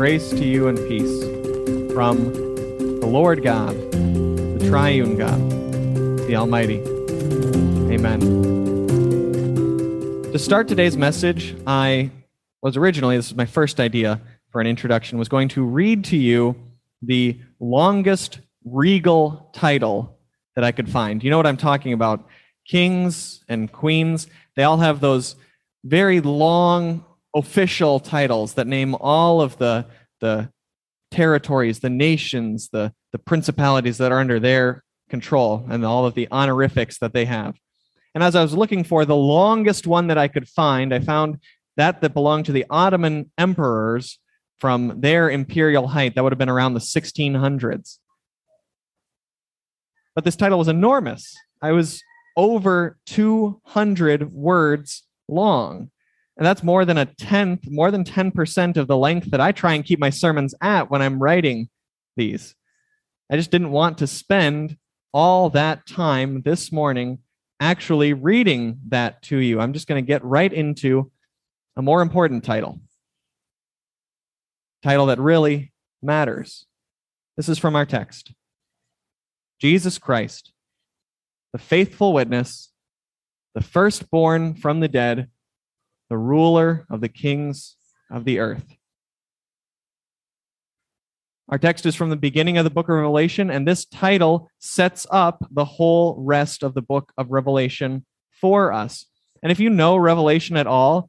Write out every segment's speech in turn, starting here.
Grace to you and peace from the Lord God, the triune God, the Almighty. Amen. To start today's message, I was originally, this is my first idea for an introduction, was going to read to you the longest regal title that I could find. You know what I'm talking about? Kings and queens, they all have those very long official titles that name all of the, the territories, the nations, the, the principalities that are under their control, and all of the honorifics that they have. And as I was looking for the longest one that I could find, I found that that belonged to the Ottoman emperors from their imperial height. That would have been around the 1600s. But this title was enormous. I was over 200 words long. And that's more than a tenth, more than 10% of the length that I try and keep my sermons at when I'm writing these. I just didn't want to spend all that time this morning actually reading that to you. I'm just going to get right into a more important title. Title that really matters. This is from our text Jesus Christ, the faithful witness, the firstborn from the dead the ruler of the kings of the earth. Our text is from the beginning of the book of Revelation, and this title sets up the whole rest of the book of Revelation for us. And if you know Revelation at all,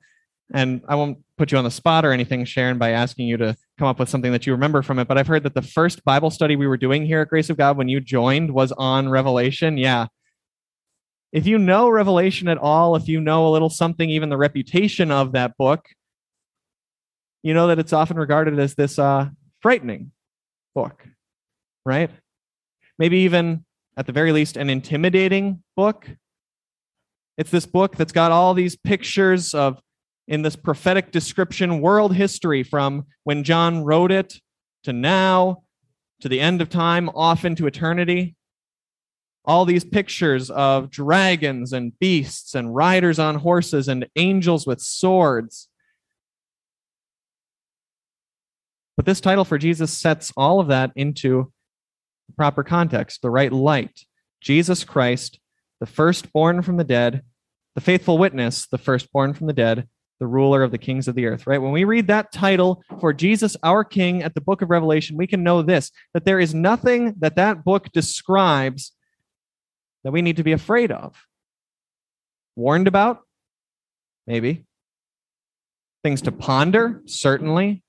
and I won't put you on the spot or anything, Sharon, by asking you to come up with something that you remember from it, but I've heard that the first Bible study we were doing here at Grace of God when you joined was on Revelation. Yeah, if you know Revelation at all, if you know a little something, even the reputation of that book, you know that it's often regarded as this uh, frightening book, right? Maybe even, at the very least, an intimidating book. It's this book that's got all these pictures of, in this prophetic description, world history from when John wrote it to now, to the end of time, off into eternity all these pictures of dragons and beasts and riders on horses and angels with swords. But this title for Jesus sets all of that into proper context, the right light. Jesus Christ, the firstborn from the dead, the faithful witness, the firstborn from the dead, the ruler of the kings of the earth, right? When we read that title for Jesus, our King, at the book of Revelation, we can know this that there is nothing that that book describes that we need to be afraid of? Warned about? Maybe. Things to ponder? Certainly.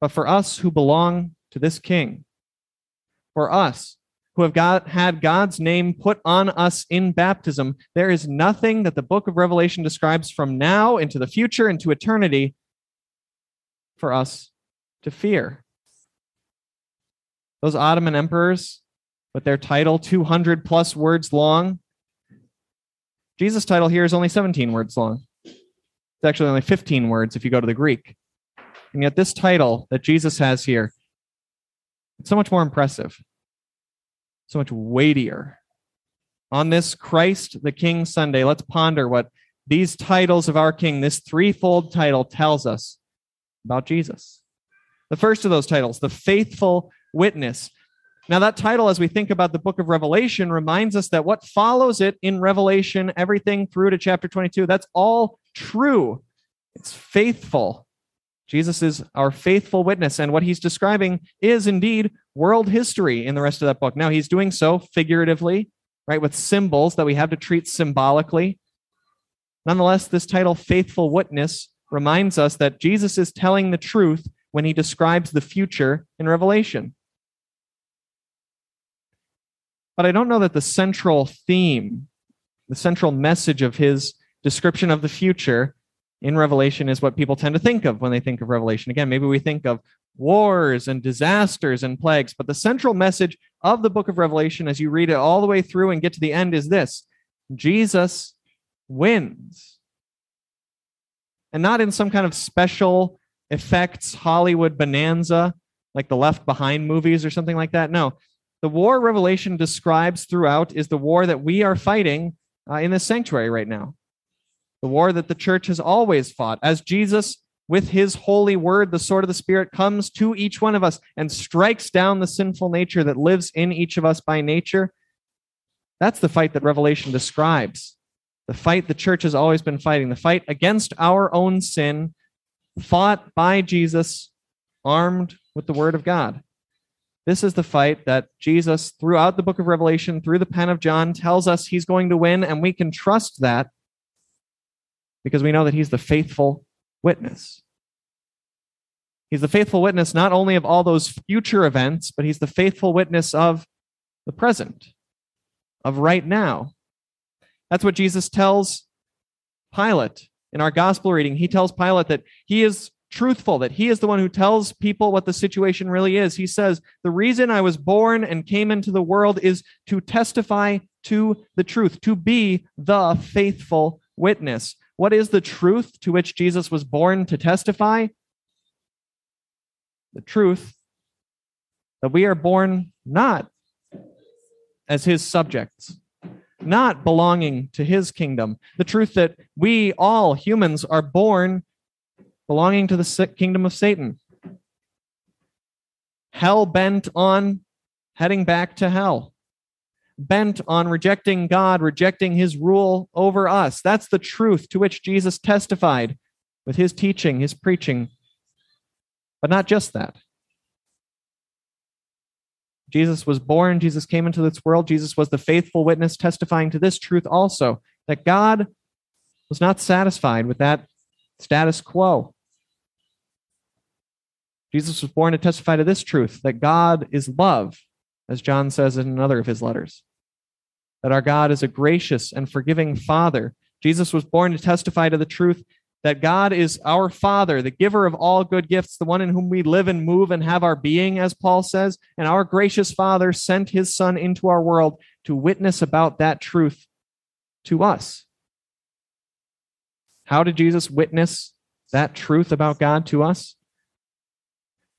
But for us who belong to this King, for us who have got, had God's name put on us in baptism, there is nothing that the book of Revelation describes from now into the future into eternity for us to fear. Those Ottoman emperors, with their title 200 plus words long. Jesus' title here is only 17 words long. It's actually only 15 words if you go to the Greek. And yet, this title that Jesus has here, it's so much more impressive, so much weightier. On this Christ the King Sunday, let's ponder what these titles of our King, this threefold title, tells us about Jesus. The first of those titles, the faithful witness. Now, that title, as we think about the book of Revelation, reminds us that what follows it in Revelation, everything through to chapter 22, that's all true. It's faithful. Jesus is our faithful witness, and what he's describing is indeed world history in the rest of that book. Now, he's doing so figuratively, right, with symbols that we have to treat symbolically. Nonetheless, this title, Faithful Witness, reminds us that Jesus is telling the truth when he describes the future in Revelation. But I don't know that the central theme, the central message of his description of the future in Revelation is what people tend to think of when they think of Revelation. Again, maybe we think of wars and disasters and plagues, but the central message of the book of Revelation, as you read it all the way through and get to the end, is this Jesus wins. And not in some kind of special effects Hollywood bonanza like the Left Behind movies or something like that. No, the war Revelation describes throughout is the war that we are fighting uh, in this sanctuary right now. The war that the church has always fought. As Jesus with his holy word, the sword of the Spirit, comes to each one of us and strikes down the sinful nature that lives in each of us by nature. That's the fight that Revelation describes. The fight the church has always been fighting, the fight against our own sin, fought by Jesus, armed with the word of God. This is the fight that Jesus, throughout the book of Revelation, through the pen of John, tells us he's going to win, and we can trust that because we know that he's the faithful witness. He's the faithful witness not only of all those future events, but he's the faithful witness of the present, of right now. That's what Jesus tells Pilate in our gospel reading. He tells Pilate that he is truthful, that he is the one who tells people what the situation really is. He says, The reason I was born and came into the world is to testify to the truth, to be the faithful witness. What is the truth to which Jesus was born to testify? The truth that we are born not as his subjects, not belonging to his kingdom. The truth that we, all humans, are born belonging to the kingdom of Satan. Hell bent on heading back to hell bent on rejecting God, rejecting his rule over us. That's the truth to which Jesus testified with his teaching, his preaching. But not just that. Jesus was born, Jesus came into this world, Jesus was the faithful witness testifying to this truth also that God was not satisfied with that status quo. Jesus was born to testify to this truth that God is love, as John says in another of his letters that our God is a gracious and forgiving Father. Jesus was born to testify to the truth that God is our Father, the giver of all good gifts, the one in whom we live and move and have our being, as Paul says. And our gracious Father sent his Son into our world to witness about that truth to us. How did Jesus witness that truth about God to us?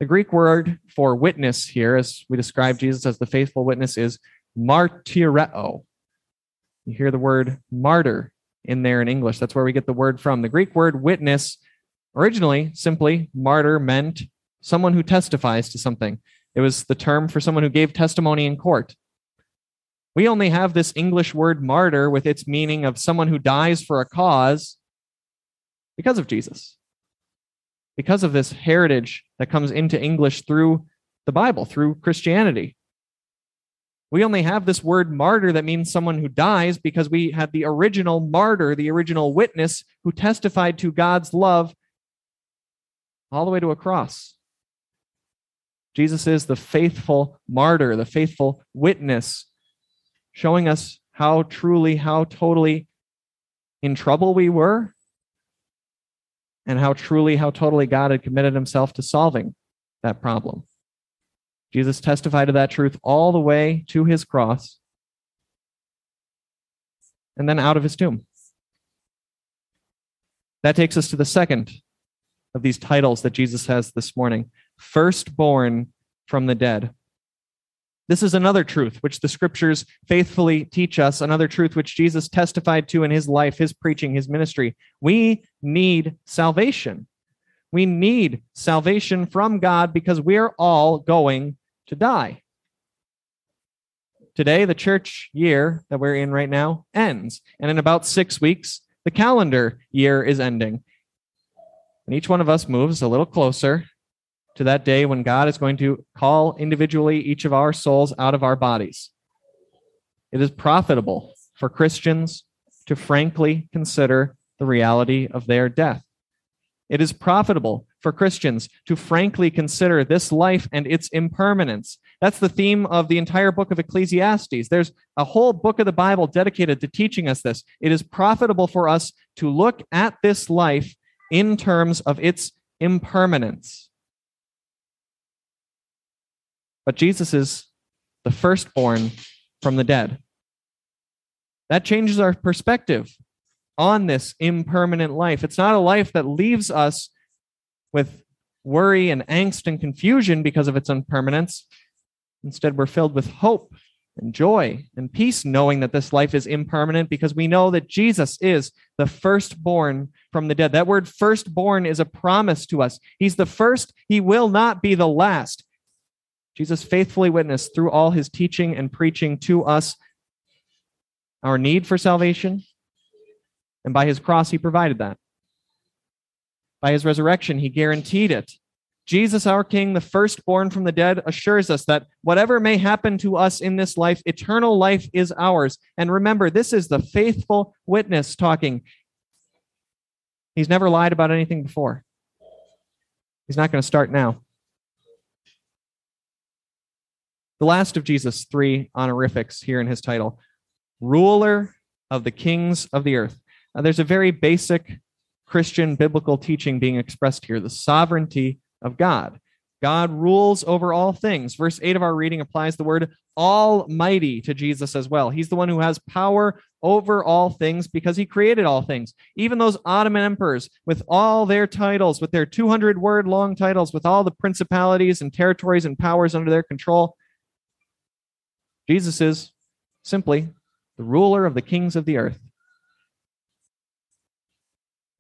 The Greek word for witness here, as we describe Jesus as the faithful witness, is martyreo. You hear the word martyr in there in English. That's where we get the word from. The Greek word witness, originally simply martyr, meant someone who testifies to something. It was the term for someone who gave testimony in court. We only have this English word martyr with its meaning of someone who dies for a cause because of Jesus, because of this heritage that comes into English through the Bible, through Christianity. We only have this word martyr that means someone who dies because we had the original martyr, the original witness who testified to God's love all the way to a cross. Jesus is the faithful martyr, the faithful witness, showing us how truly, how totally in trouble we were, and how truly, how totally God had committed himself to solving that problem. Jesus testified to that truth all the way to his cross and then out of his tomb. That takes us to the second of these titles that Jesus has this morning firstborn from the dead. This is another truth which the scriptures faithfully teach us, another truth which Jesus testified to in his life, his preaching, his ministry. We need salvation. We need salvation from God because we're all going to die. Today, the church year that we're in right now ends. And in about six weeks, the calendar year is ending. And each one of us moves a little closer to that day when God is going to call individually each of our souls out of our bodies. It is profitable for Christians to frankly consider the reality of their death. It is profitable for Christians to frankly consider this life and its impermanence. That's the theme of the entire book of Ecclesiastes. There's a whole book of the Bible dedicated to teaching us this. It is profitable for us to look at this life in terms of its impermanence. But Jesus is the firstborn from the dead. That changes our perspective on this impermanent life. It's not a life that leaves us with worry and angst and confusion because of its impermanence. Instead, we're filled with hope and joy and peace, knowing that this life is impermanent because we know that Jesus is the firstborn from the dead. That word firstborn is a promise to us. He's the first, he will not be the last. Jesus faithfully witnessed through all his teaching and preaching to us our need for salvation, and by his cross, he provided that. By his resurrection, he guaranteed it. Jesus, our King, the firstborn from the dead, assures us that whatever may happen to us in this life, eternal life is ours. And remember, this is the faithful witness talking. He's never lied about anything before. He's not going to start now. The last of Jesus' three honorifics here in his title ruler of the kings of the earth. Now, there's a very basic Christian biblical teaching being expressed here the sovereignty of God. God rules over all things. Verse 8 of our reading applies the word almighty to Jesus as well. He's the one who has power over all things because he created all things. Even those Ottoman emperors, with all their titles, with their 200 word long titles, with all the principalities and territories and powers under their control, Jesus is simply the ruler of the kings of the earth.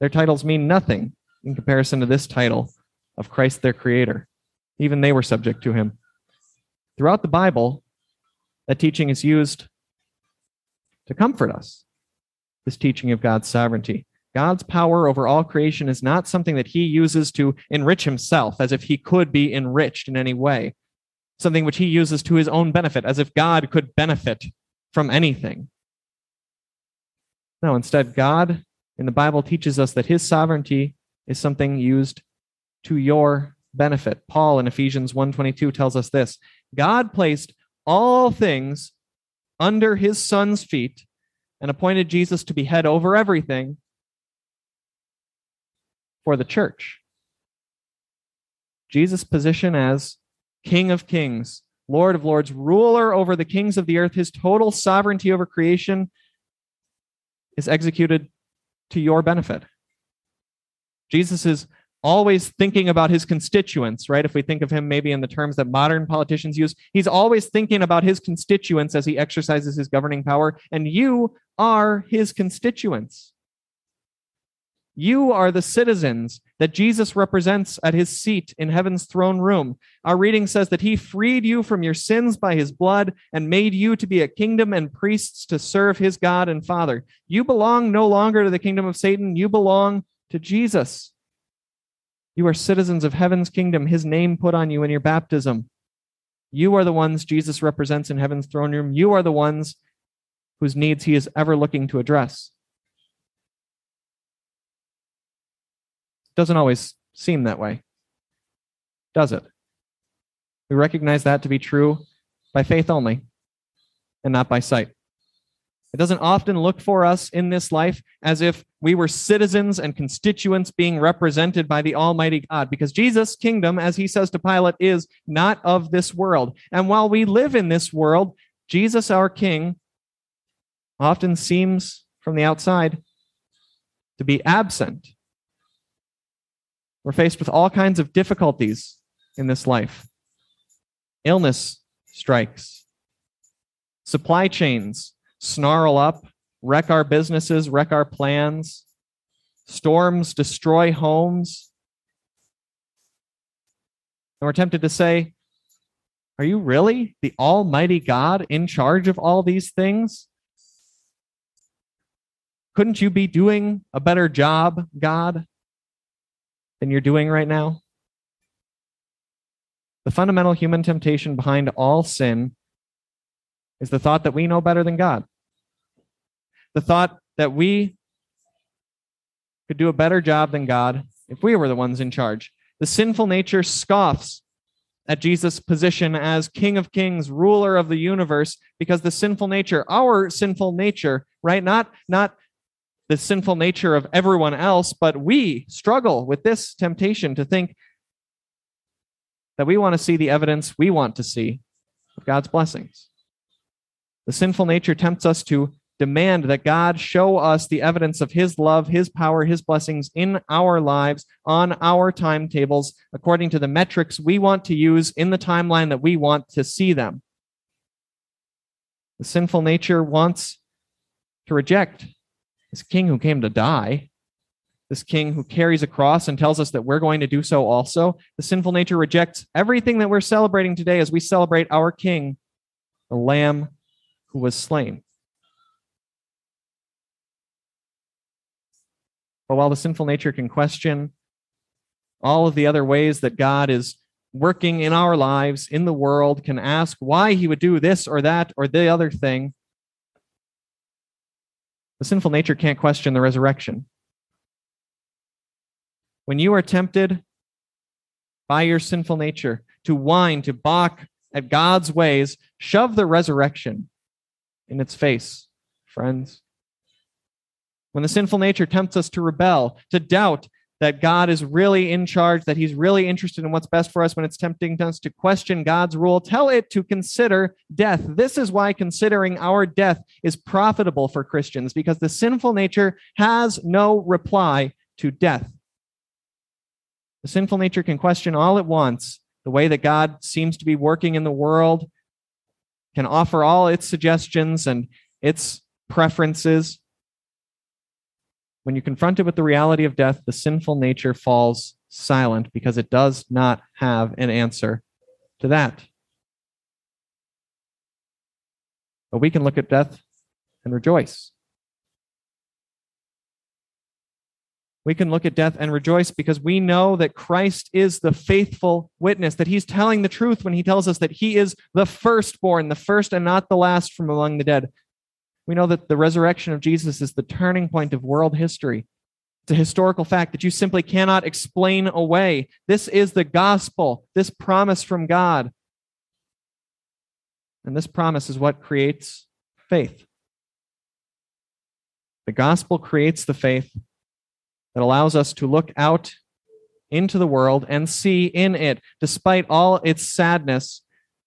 Their titles mean nothing in comparison to this title of Christ their creator. Even they were subject to him. Throughout the Bible, that teaching is used to comfort us. This teaching of God's sovereignty. God's power over all creation is not something that he uses to enrich himself as if he could be enriched in any way, something which he uses to his own benefit, as if God could benefit from anything. No, instead, God in the Bible teaches us that his sovereignty is something used to your benefit. Paul in Ephesians 1:22 tells us this. God placed all things under his son's feet and appointed Jesus to be head over everything for the church. Jesus' position as King of Kings, Lord of Lords, ruler over the kings of the earth, his total sovereignty over creation is executed to your benefit. Jesus is always thinking about his constituents, right? If we think of him maybe in the terms that modern politicians use, he's always thinking about his constituents as he exercises his governing power, and you are his constituents. You are the citizens that Jesus represents at his seat in heaven's throne room. Our reading says that he freed you from your sins by his blood and made you to be a kingdom and priests to serve his God and Father. You belong no longer to the kingdom of Satan, you belong to Jesus. You are citizens of heaven's kingdom, his name put on you in your baptism. You are the ones Jesus represents in heaven's throne room. You are the ones whose needs he is ever looking to address. Doesn't always seem that way, does it? We recognize that to be true by faith only and not by sight. It doesn't often look for us in this life as if we were citizens and constituents being represented by the Almighty God, because Jesus' kingdom, as he says to Pilate, is not of this world. And while we live in this world, Jesus, our King, often seems from the outside to be absent we're faced with all kinds of difficulties in this life. Illness strikes, supply chains snarl up, wreck our businesses, wreck our plans, storms destroy homes. And we're tempted to say, Are you really the Almighty God in charge of all these things? Couldn't you be doing a better job, God? Than you're doing right now? The fundamental human temptation behind all sin is the thought that we know better than God. The thought that we could do a better job than God if we were the ones in charge. The sinful nature scoffs at Jesus' position as King of Kings, ruler of the universe, because the sinful nature, our sinful nature, right? Not, not the sinful nature of everyone else, but we struggle with this temptation to think that we want to see the evidence we want to see of God's blessings. The sinful nature tempts us to demand that God show us the evidence of His love, His power, His blessings in our lives on our timetables according to the metrics we want to use in the timeline that we want to see them. The sinful nature wants to reject this king who came to die, this king who carries a cross and tells us that we're going to do so also. The sinful nature rejects everything that we're celebrating today as we celebrate our king, the lamb who was slain. But while the sinful nature can question all of the other ways that God is working in our lives, in the world, can ask why he would do this or that or the other thing, the sinful nature can't question the resurrection. When you are tempted by your sinful nature to whine, to balk at God's ways, shove the resurrection in its face, friends. When the sinful nature tempts us to rebel, to doubt that God is really in charge, that He's really interested in what's best for us when it's tempting us to question God's rule, tell it to consider death. This is why considering our death is profitable for Christians, because the sinful nature has no reply to death. The sinful nature can question all it wants the way that God seems to be working in the world, can offer all its suggestions and its preferences. When you confront it with the reality of death, the sinful nature falls silent because it does not have an answer to that. But we can look at death and rejoice. We can look at death and rejoice because we know that Christ is the faithful witness, that he's telling the truth when he tells us that he is the firstborn, the first and not the last from among the dead. We know that the resurrection of Jesus is the turning point of world history. It's a historical fact that you simply cannot explain away. This is the gospel, this promise from God. And this promise is what creates faith. The gospel creates the faith that allows us to look out into the world and see in it, despite all its sadness,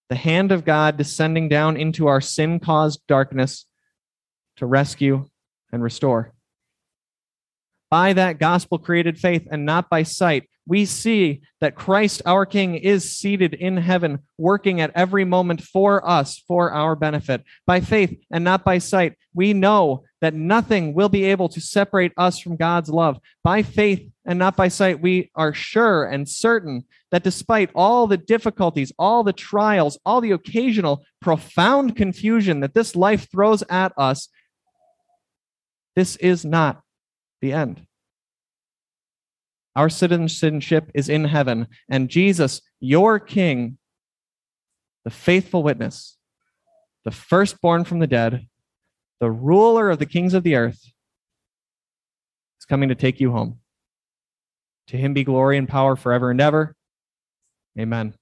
the hand of God descending down into our sin caused darkness to rescue and restore. By that gospel created faith and not by sight, we see that Christ, our King, is seated in heaven, working at every moment for us, for our benefit. By faith and not by sight, we know that nothing will be able to separate us from God's love. By faith and not by sight, we are sure and certain that despite all the difficulties, all the trials, all the occasional profound confusion that this life throws at us, this is not the end. Our citizenship is in heaven, and Jesus, your King, the faithful witness, the firstborn from the dead, the ruler of the kings of the earth, is coming to take you home. To him be glory and power forever and ever. Amen.